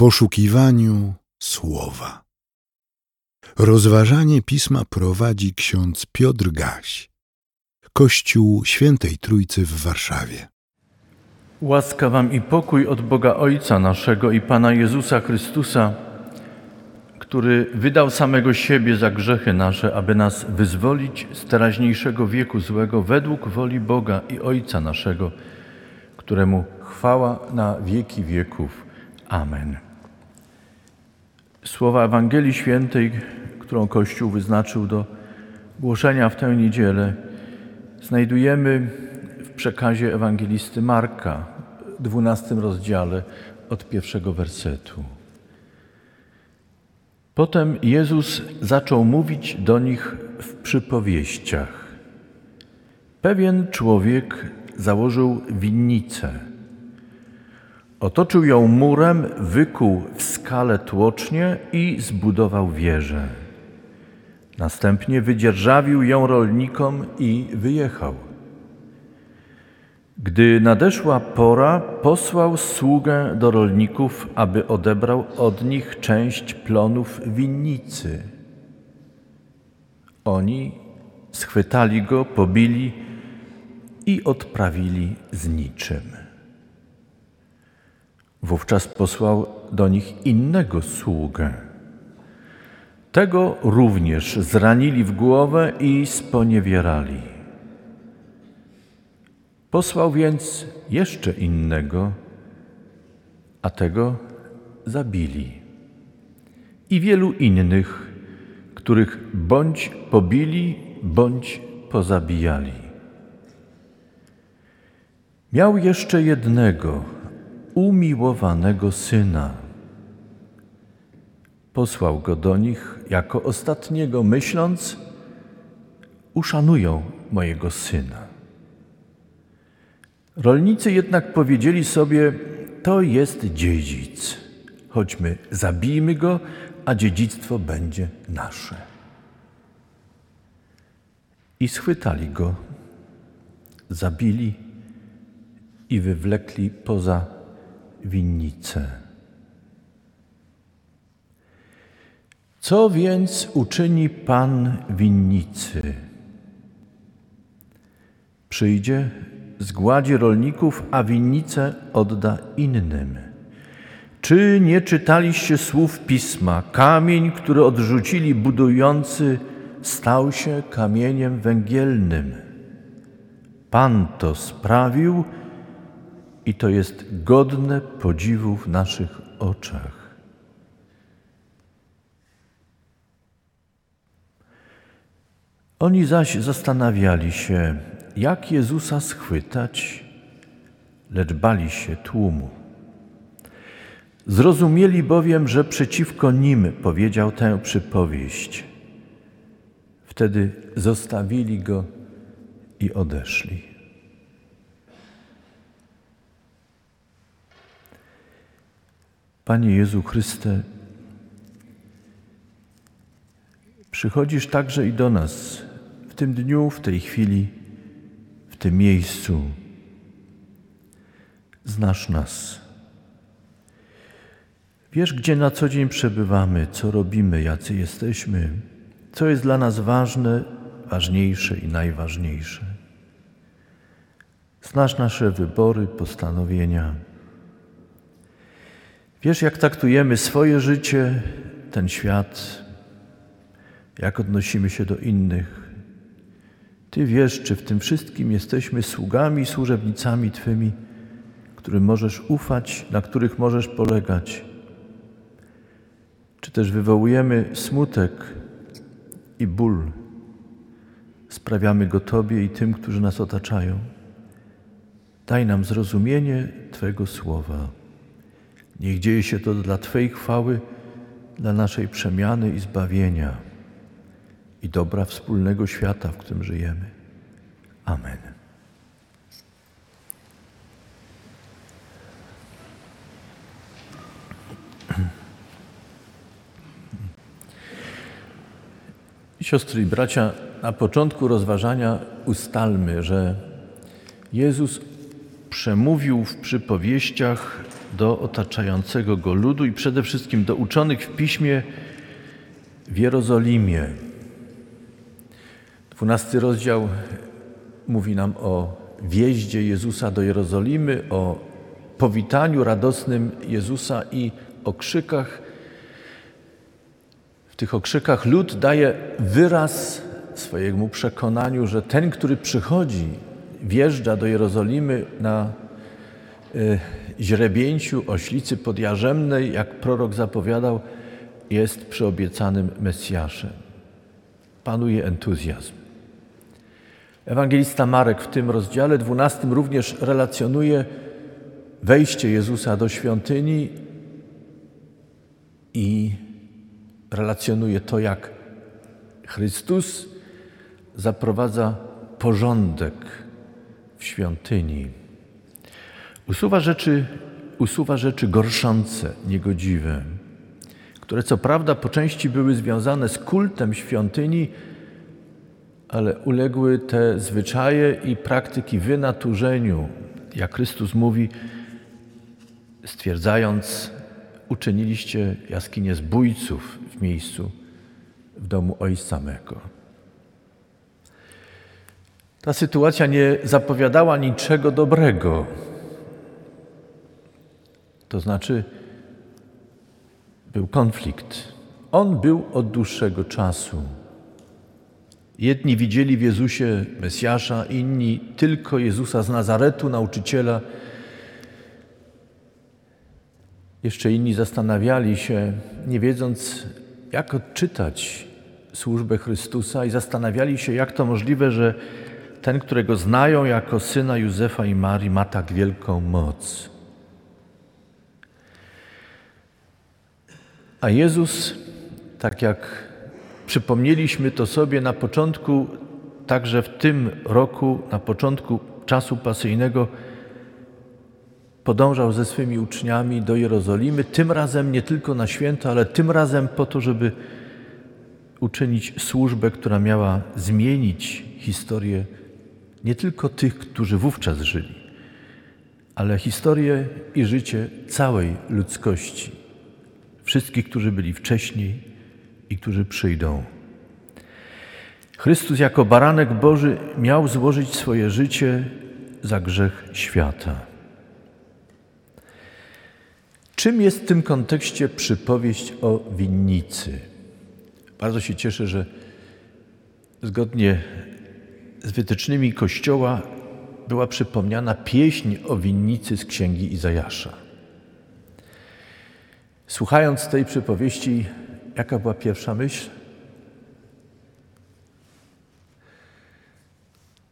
poszukiwaniu słowa. Rozważanie pisma prowadzi ksiądz Piotr Gaś, Kościół Świętej Trójcy w Warszawie. Łaska wam i pokój od Boga Ojca naszego i Pana Jezusa Chrystusa, który wydał samego siebie za grzechy nasze, aby nas wyzwolić z teraźniejszego wieku złego według woli Boga i Ojca naszego, któremu chwała na wieki wieków. Amen. Słowa Ewangelii Świętej, którą Kościół wyznaczył do głoszenia w tę niedzielę, znajdujemy w przekazie ewangelisty Marka, dwunastym rozdziale od pierwszego wersetu. Potem Jezus zaczął mówić do nich w przypowieściach. Pewien człowiek założył winnicę. Otoczył ją murem, wykuł w skale tłocznie i zbudował wieżę. Następnie wydzierżawił ją rolnikom i wyjechał. Gdy nadeszła pora, posłał sługę do rolników, aby odebrał od nich część plonów winnicy. Oni schwytali go, pobili i odprawili z niczym. Wówczas posłał do nich innego sługę. Tego również zranili w głowę i sponiewierali. Posłał więc jeszcze innego, a tego zabili. I wielu innych, których bądź pobili, bądź pozabijali. Miał jeszcze jednego umiłowanego syna. Posłał go do nich jako ostatniego, myśląc: Uszanują mojego syna. Rolnicy jednak powiedzieli sobie: To jest dziedzic. Chodźmy, zabijmy go, a dziedzictwo będzie nasze. I schwytali go, zabili i wywlekli poza winnicę. Co więc uczyni Pan winnicy? Przyjdzie, zgładzi rolników, a winnicę odda innym. Czy nie czytaliście słów pisma? Kamień, który odrzucili budujący, stał się kamieniem węgielnym. Pan to sprawił i to jest godne podziwu w naszych oczach. Oni zaś zastanawiali się, jak Jezusa schwytać, lecz bali się tłumu. Zrozumieli bowiem, że przeciwko nim powiedział tę przypowieść. Wtedy zostawili go i odeszli. Panie Jezu Chryste, przychodzisz także i do nas w tym dniu, w tej chwili, w tym miejscu. Znasz nas. Wiesz, gdzie na co dzień przebywamy, co robimy, jacy jesteśmy, co jest dla nas ważne, ważniejsze i najważniejsze. Znasz nasze wybory, postanowienia. Wiesz, jak traktujemy swoje życie, ten świat, jak odnosimy się do innych. Ty wiesz, czy w tym wszystkim jesteśmy sługami, służebnicami Twymi, którym możesz ufać, na których możesz polegać. Czy też wywołujemy smutek i ból, sprawiamy go Tobie i tym, którzy nas otaczają. Daj nam zrozumienie Twojego słowa. Niech dzieje się to dla Twojej chwały, dla naszej przemiany i zbawienia i dobra wspólnego świata, w którym żyjemy. Amen. Siostry i bracia, na początku rozważania ustalmy, że Jezus przemówił w przypowieściach do otaczającego go ludu i przede wszystkim do uczonych w piśmie w Jerozolimie. Dwunasty rozdział mówi nam o wjeździe Jezusa do Jerozolimy, o powitaniu radosnym Jezusa i okrzykach. W tych okrzykach lud daje wyraz swojemu przekonaniu, że ten, który przychodzi, wjeżdża do Jerozolimy na y, źrebięciu oślicy podjarzemnej, jak prorok zapowiadał, jest przyobiecanym Mesjaszem. Panuje entuzjazm. Ewangelista Marek w tym rozdziale 12 również relacjonuje wejście Jezusa do świątyni i relacjonuje to, jak Chrystus zaprowadza porządek w świątyni. Usuwa rzeczy, usuwa rzeczy gorszące, niegodziwe, które co prawda po części były związane z kultem świątyni, ale uległy te zwyczaje i praktyki wynaturzeniu, jak Chrystus mówi, stwierdzając, uczyniliście jaskinię zbójców w miejscu, w domu Ojca mego. Ta sytuacja nie zapowiadała niczego dobrego. To znaczy, był konflikt. On był od dłuższego czasu. Jedni widzieli w Jezusie Mesjasza, inni tylko Jezusa z Nazaretu, nauczyciela. Jeszcze inni zastanawiali się, nie wiedząc, jak odczytać służbę Chrystusa, i zastanawiali się, jak to możliwe, że ten, którego znają jako syna Józefa i Marii, ma tak wielką moc. A Jezus, tak jak przypomnieliśmy to sobie na początku, także w tym roku, na początku czasu pasyjnego, podążał ze swymi uczniami do Jerozolimy, tym razem nie tylko na święto, ale tym razem po to, żeby uczynić służbę, która miała zmienić historię nie tylko tych, którzy wówczas żyli, ale historię i życie całej ludzkości, wszystkich, którzy byli wcześniej i którzy przyjdą. Chrystus jako baranek Boży miał złożyć swoje życie za grzech świata. Czym jest w tym kontekście przypowieść o winnicy? Bardzo się cieszę, że zgodnie z wytycznymi Kościoła była przypomniana pieśń o winnicy z księgi Izajasza. Słuchając tej przypowieści, jaka była pierwsza myśl?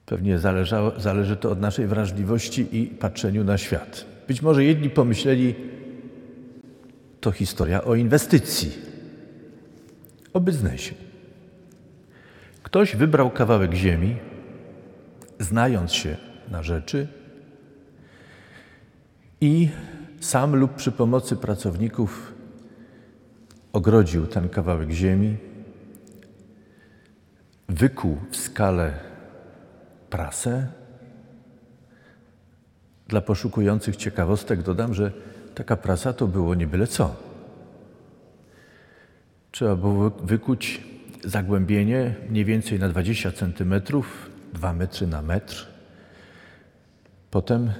Pewnie zależało, zależy to od naszej wrażliwości i patrzeniu na świat. Być może jedni pomyśleli, to historia o inwestycji, o biznesie. Ktoś wybrał kawałek ziemi, znając się na rzeczy i sam lub przy pomocy pracowników ogrodził ten kawałek ziemi, wykuł w skale prasę. Dla poszukujących ciekawostek dodam, że taka prasa to było nie byle co. Trzeba było wykuć zagłębienie mniej więcej na 20 centymetrów, 2 metry na metr. Potem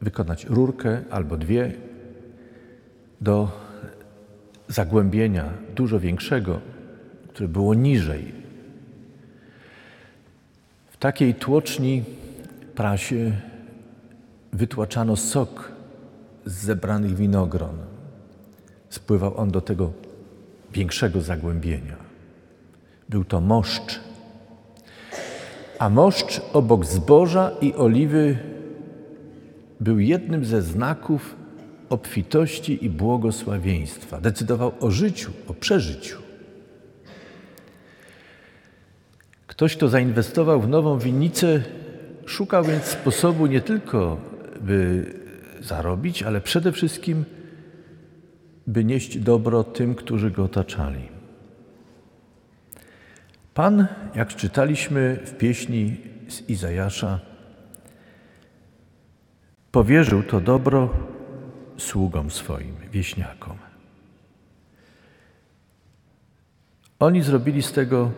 wykonać rurkę albo dwie do zagłębienia dużo większego, które było niżej. W takiej tłoczni prasie wytłaczano sok z zebranych winogron. Spływał on do tego większego zagłębienia. Był to moszcz. A moszcz obok zboża i oliwy był jednym ze znaków obfitości i błogosławieństwa. Decydował o życiu, o przeżyciu. Ktoś, kto zainwestował w nową winnicę, szukał więc sposobu nie tylko, by zarobić, ale przede wszystkim, by nieść dobro tym, którzy go otaczali. Pan, jak czytaliśmy w pieśni z Izajasza, powierzył to dobro sługom swoim, wieśniakom. Oni zrobili z tego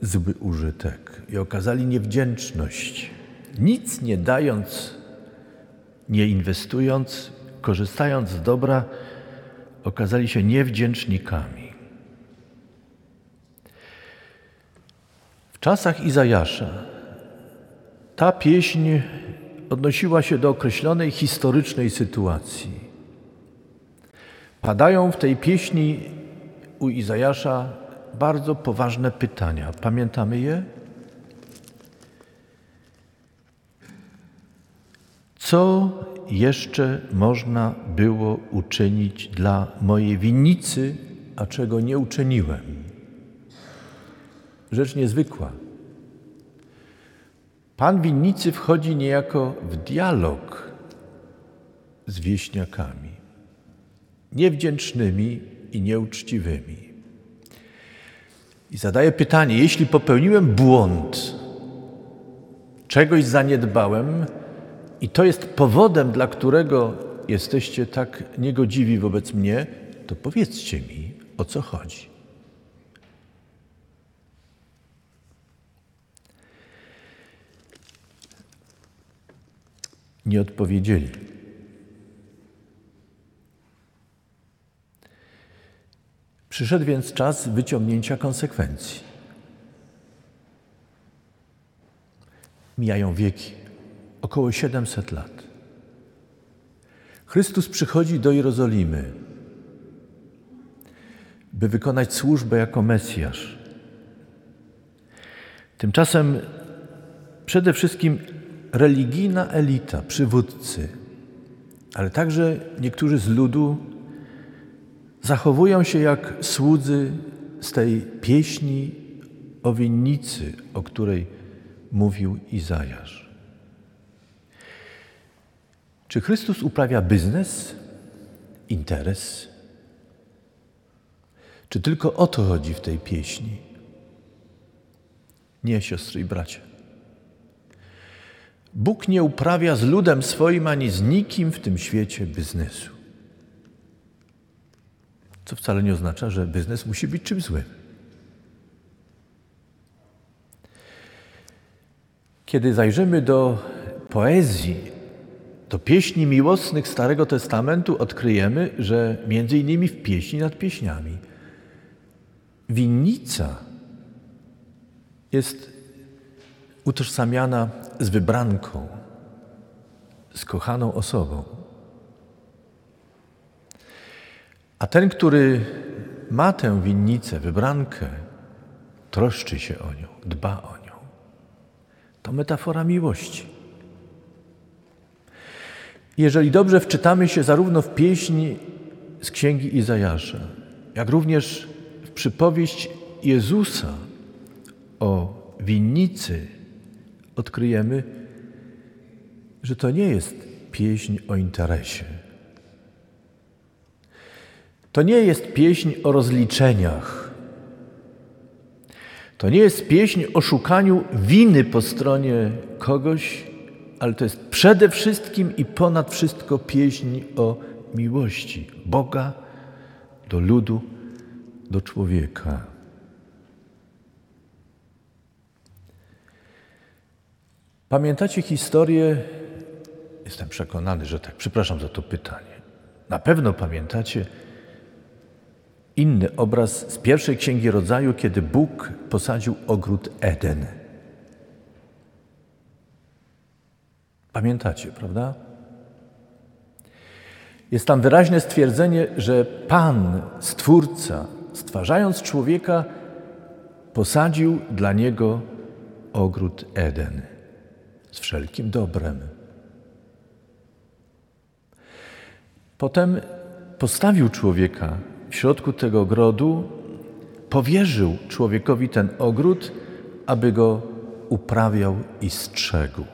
zły użytek i okazali niewdzięczność. Nic nie dając, nie inwestując, korzystając z dobra, okazali się niewdzięcznikami. W czasach Izajasza ta pieśń odnosiła się do określonej historycznej sytuacji. Padają w tej pieśni u Izajasza bardzo poważne pytania. Pamiętamy je? Co jeszcze można było uczynić dla mojej winnicy, a czego nie uczyniłem? Rzecz niezwykła. Pan winnicy wchodzi niejako w dialog z wieśniakami, niewdzięcznymi i nieuczciwymi. I zadaje pytanie: jeśli popełniłem błąd, czegoś zaniedbałem, i to jest powodem, dla którego jesteście tak niegodziwi wobec mnie, to powiedzcie mi, o co chodzi. Nie odpowiedzieli. Przyszedł więc czas wyciągnięcia konsekwencji. Mijają wieki, około 700 lat. Chrystus przychodzi do Jerozolimy, by wykonać służbę jako Mesjasz. Tymczasem przede wszystkim religijna elita, przywódcy, ale także niektórzy z ludu zachowują się jak słudzy z tej pieśni o winnicy, o której mówił Izajasz. Czy Chrystus uprawia biznes, interes? Czy tylko o to chodzi w tej pieśni? Nie, siostry i bracia. Bóg nie uprawia z ludem swoim ani z nikim w tym świecie biznesu. Co wcale nie oznacza, że biznes musi być czymś złym. Kiedy zajrzymy do poezji, do pieśni miłosnych Starego Testamentu, odkryjemy, że między innymi w pieśni nad pieśniami winnica jest utożsamiana z wybranką, z kochaną osobą. A ten, który ma tę winnicę, wybrankę, troszczy się o nią, dba o nią. To metafora miłości. Jeżeli dobrze wczytamy się zarówno w pieśni z księgi Izajasza, jak również w przypowieść Jezusa o winnicy, odkryjemy, że to nie jest pieśń o interesie. To nie jest pieśń o rozliczeniach. To nie jest pieśń o szukaniu winy po stronie kogoś, ale to jest przede wszystkim i ponad wszystko pieśń o miłości Boga do ludu, do człowieka. Pamiętacie historię? Jestem przekonany, że tak. Przepraszam za to pytanie. Na pewno pamiętacie inny obraz z pierwszej księgi rodzaju, kiedy Bóg posadził ogród Eden. Pamiętacie, prawda? Jest tam wyraźne stwierdzenie, że Pan, Stwórca, stwarzając człowieka, posadził dla niego ogród Eden z wszelkim dobrem. Potem postawił człowieka w środku tego ogrodu, powierzył człowiekowi ten ogród, aby go uprawiał i strzegł.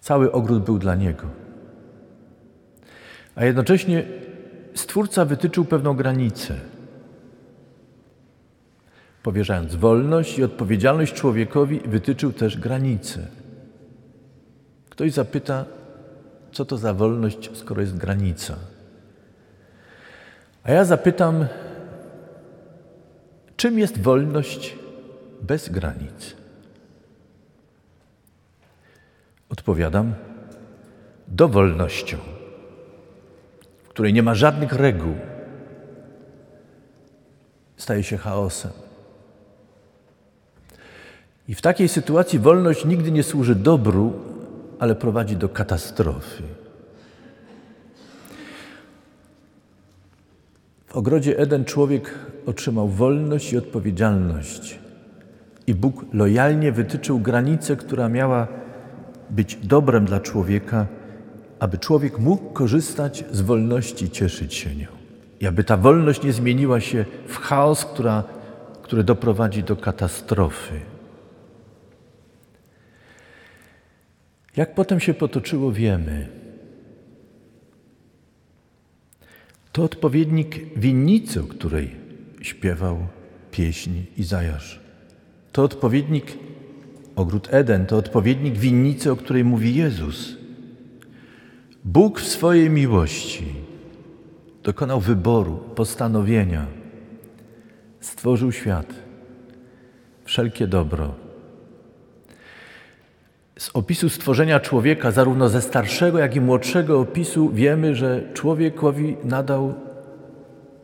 Cały ogród był dla niego. A jednocześnie Stwórca wytyczył pewną granicę. Powierzając wolność i odpowiedzialność człowiekowi, wytyczył też granice. Ktoś zapyta, co to za wolność, skoro jest granica? A ja zapytam, czym jest wolność bez granic? Odpowiadam, dowolnością, w której nie ma żadnych reguł, staje się chaosem. I w takiej sytuacji wolność nigdy nie służy dobru, ale prowadzi do katastrofy. W ogrodzie Eden człowiek otrzymał wolność i odpowiedzialność. I Bóg lojalnie wytyczył granicę, która miała być dobrem dla człowieka, aby człowiek mógł korzystać z wolności, cieszyć się nią. I aby ta wolność nie zmieniła się w chaos, która, który doprowadzi do katastrofy. Jak potem się potoczyło, wiemy. To odpowiednik winnicy, o której śpiewał pieśń Izajasz. To odpowiednik ogród Eden, to odpowiednik winnicy, o której mówi Jezus. Bóg w swojej miłości dokonał wyboru, postanowienia, stworzył świat, wszelkie dobro z opisu stworzenia człowieka, zarówno ze starszego, jak i młodszego opisu, wiemy, że człowiekowi nadał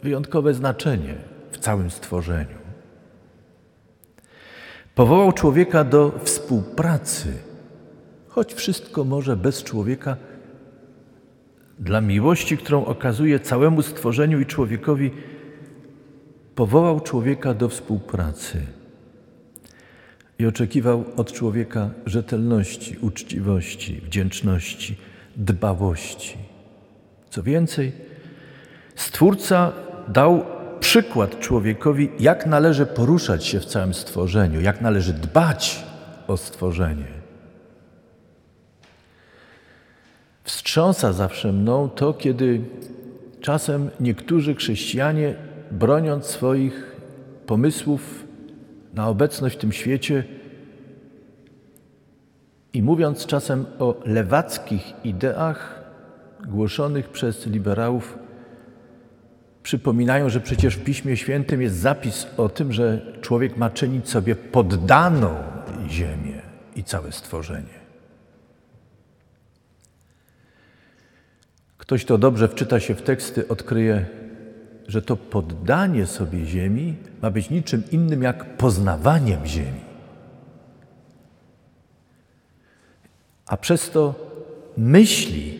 wyjątkowe znaczenie w całym stworzeniu. Powołał człowieka do współpracy, choć wszystko może bez człowieka, dla miłości, którą okazuje całemu stworzeniu i człowiekowi, powołał człowieka do współpracy i oczekiwał od człowieka rzetelności, uczciwości, wdzięczności, dbałości. Co więcej, Stwórca dał przykład człowiekowi, jak należy poruszać się w całym stworzeniu, jak należy dbać o stworzenie. Wstrząsa zawsze mną to, kiedy czasem niektórzy chrześcijanie, broniąc swoich pomysłów, na obecność w tym świecie i mówiąc czasem o lewackich ideach głoszonych przez liberałów, przypominają, że przecież w Piśmie Świętym jest zapis o tym, że człowiek ma czynić sobie poddaną ziemię i całe stworzenie. Ktoś, kto dobrze wczyta się w teksty, odkryje, że to poddanie sobie ziemi ma być niczym innym jak poznawaniem ziemi. A przez to myśli,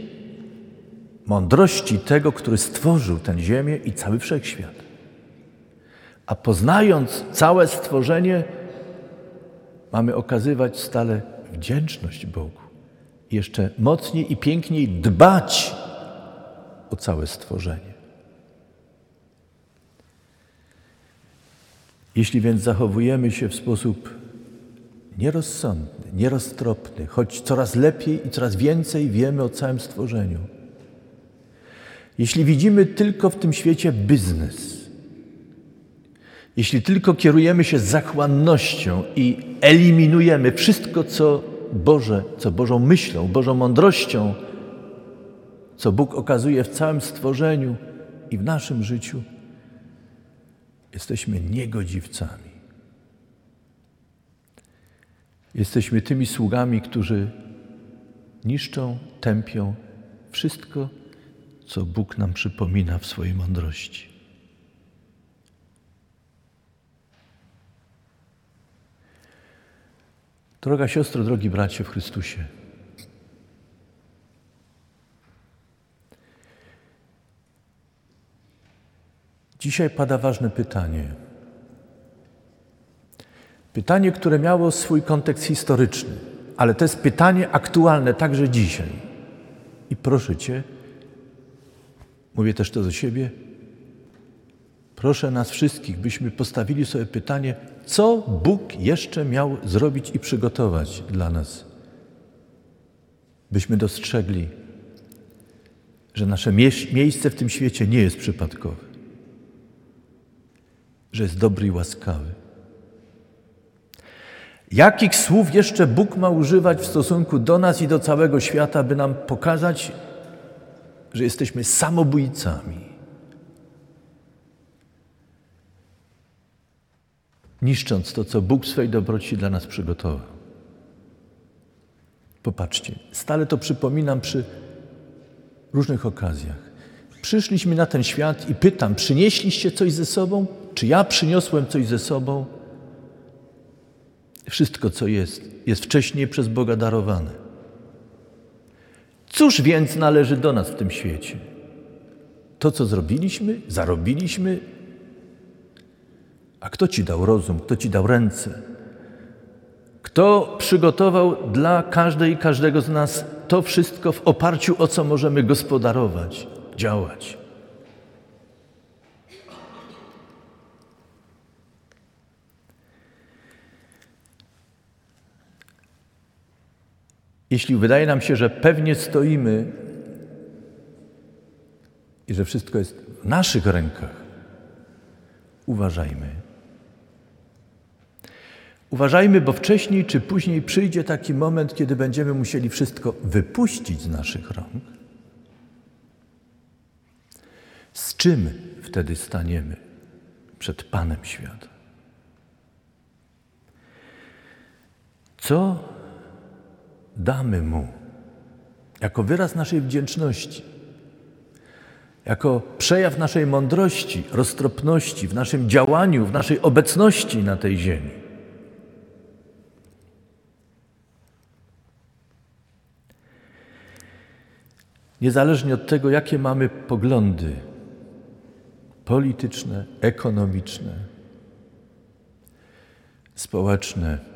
mądrości tego, który stworzył tę ziemię i cały wszechświat. A poznając całe stworzenie, mamy okazywać stale wdzięczność Bogu. Jeszcze mocniej i piękniej dbać o całe stworzenie. Jeśli więc zachowujemy się w sposób nierozsądny, nieroztropny, choć coraz lepiej i coraz więcej wiemy o całym stworzeniu, jeśli widzimy tylko w tym świecie biznes, jeśli tylko kierujemy się zachłannością i eliminujemy wszystko, co Boże, co Bożą myślą, Bożą mądrością, co Bóg okazuje w całym stworzeniu i w naszym życiu, Jesteśmy niegodziwcami. Jesteśmy tymi sługami, którzy niszczą, tępią wszystko, co Bóg nam przypomina w swojej mądrości. Droga siostro, drogi bracie w Chrystusie, Dzisiaj pada ważne pytanie. Pytanie, które miało swój kontekst historyczny, ale to jest pytanie aktualne także dzisiaj. I proszę Cię, mówię też to do siebie, proszę nas wszystkich, byśmy postawili sobie pytanie, co Bóg jeszcze miał zrobić i przygotować dla nas, byśmy dostrzegli, że nasze miejsce w tym świecie nie jest przypadkowe że jest dobry i łaskawy. Jakich słów jeszcze Bóg ma używać w stosunku do nas i do całego świata, by nam pokazać, że jesteśmy samobójcami? Niszcząc to, co Bóg w swej dobroci dla nas przygotował. Popatrzcie, stale to przypominam przy różnych okazjach. Przyszliśmy na ten świat i pytam, przynieśliście coś ze sobą? Czy ja przyniosłem coś ze sobą? Wszystko, co jest, jest wcześniej przez Boga darowane. Cóż więc należy do nas w tym świecie? To, co zrobiliśmy, zarobiliśmy? A kto ci dał rozum? Kto ci dał ręce? Kto przygotował dla każdej i każdego z nas to wszystko w oparciu o co możemy gospodarować, działać? Jeśli wydaje nam się, że pewnie stoimy i że wszystko jest w naszych rękach, uważajmy. Uważajmy, bo wcześniej czy później przyjdzie taki moment, kiedy będziemy musieli wszystko wypuścić z naszych rąk. Z czym wtedy staniemy przed Panem świata? Co damy Mu jako wyraz naszej wdzięczności, jako przejaw naszej mądrości, roztropności w naszym działaniu, w naszej obecności na tej ziemi. Niezależnie od tego, jakie mamy poglądy polityczne, ekonomiczne, społeczne,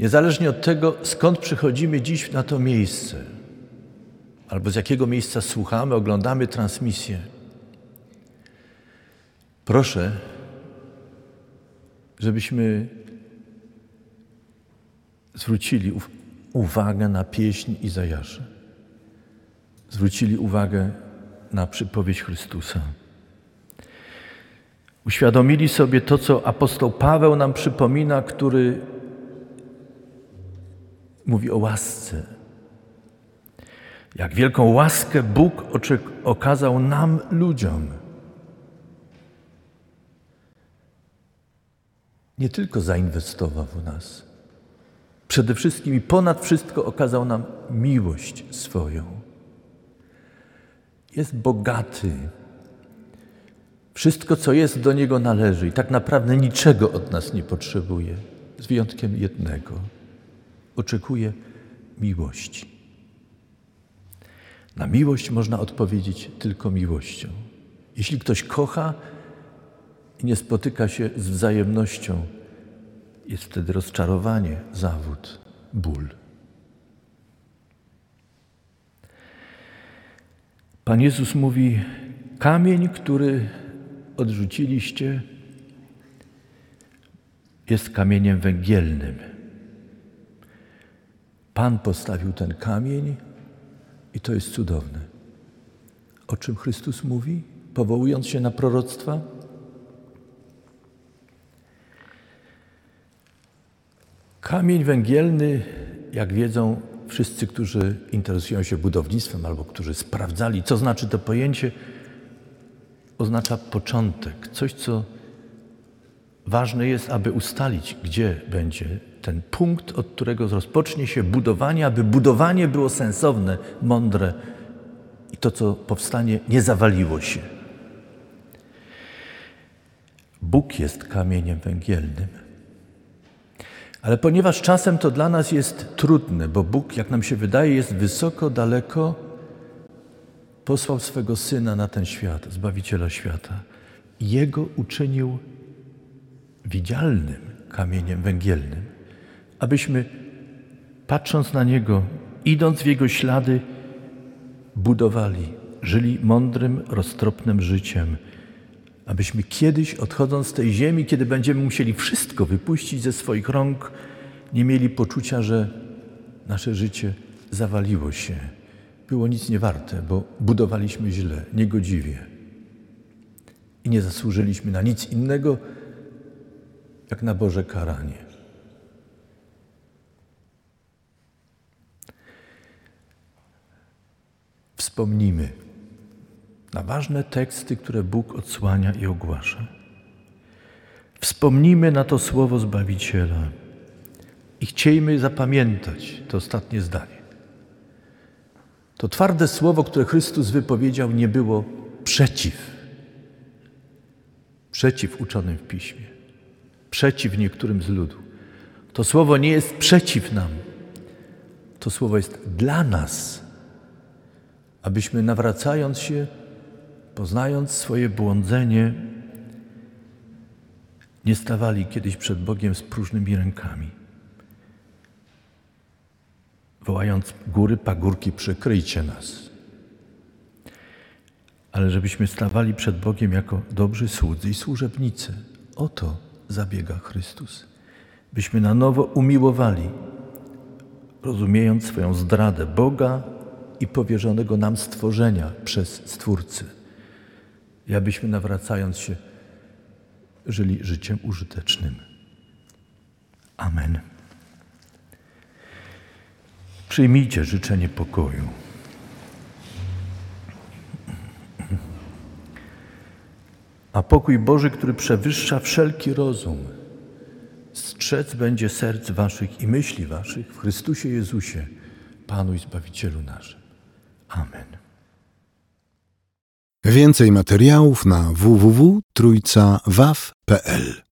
Niezależnie od tego, skąd przychodzimy dziś na to miejsce, albo z jakiego miejsca słuchamy, oglądamy transmisję, proszę, żebyśmy zwrócili uwagę na pieśń Izajaszy. Zwrócili uwagę na przypowieść Chrystusa. Uświadomili sobie to, co apostoł Paweł nam przypomina, który mówi o łasce. Jak wielką łaskę Bóg okazał nam, ludziom. Nie tylko zainwestował w nas, przede wszystkim i ponad wszystko okazał nam miłość swoją. Jest bogaty. Wszystko, co jest, do Niego należy i tak naprawdę niczego od nas nie potrzebuje, z wyjątkiem jednego oczekuje miłości. Na miłość można odpowiedzieć tylko miłością. Jeśli ktoś kocha i nie spotyka się z wzajemnością, jest wtedy rozczarowanie, zawód, ból. Pan Jezus mówi: Kamień, który odrzuciliście, jest kamieniem węgielnym. Pan postawił ten kamień i to jest cudowne. O czym Chrystus mówi, powołując się na proroctwa? Kamień węgielny, jak wiedzą wszyscy, którzy interesują się budownictwem albo którzy sprawdzali, co znaczy to pojęcie, oznacza początek, coś, co ważne jest, aby ustalić, gdzie będzie ten punkt, od którego rozpocznie się budowanie, aby budowanie było sensowne, mądre i to, co powstanie, nie zawaliło się. Bóg jest kamieniem węgielnym. Ale ponieważ czasem to dla nas jest trudne, bo Bóg, jak nam się wydaje, jest wysoko, daleko, posłał swego Syna na ten świat, Zbawiciela świata. Jego uczynił widzialnym kamieniem węgielnym abyśmy patrząc na Niego, idąc w Jego ślady, budowali, żyli mądrym, roztropnym życiem, abyśmy kiedyś, odchodząc z tej ziemi, kiedy będziemy musieli wszystko wypuścić ze swoich rąk, nie mieli poczucia, że nasze życie zawaliło się, było nic nie warte, bo budowaliśmy źle, niegodziwie i nie zasłużyliśmy na nic innego, jak na Boże karanie. Wspomnimy na ważne teksty, które Bóg odsłania i ogłasza. Wspomnijmy na to słowo Zbawiciela i chciejmy zapamiętać to ostatnie zdanie. To twarde słowo, które Chrystus wypowiedział, nie było przeciw. Przeciw uczonym w piśmie, przeciw niektórym z ludu. To słowo nie jest przeciw nam. To słowo jest dla nas, abyśmy nawracając się, poznając swoje błądzenie, nie stawali kiedyś przed Bogiem z próżnymi rękami. Wołając góry, pagórki, przykryjcie nas. Ale żebyśmy stawali przed Bogiem jako dobrzy słudzy i służebnicy. O to zabiega Chrystus. Byśmy na nowo umiłowali, rozumiejąc swoją zdradę Boga i powierzonego nam stworzenia przez Stwórcy. I abyśmy nawracając się, żyli życiem użytecznym. Amen. Przyjmijcie życzenie pokoju. A pokój Boży, który przewyższa wszelki rozum, strzec będzie serc waszych i myśli waszych w Chrystusie Jezusie, Panu i Zbawicielu naszym. Amen. Więcej materiałów na www.trójcawaw.pl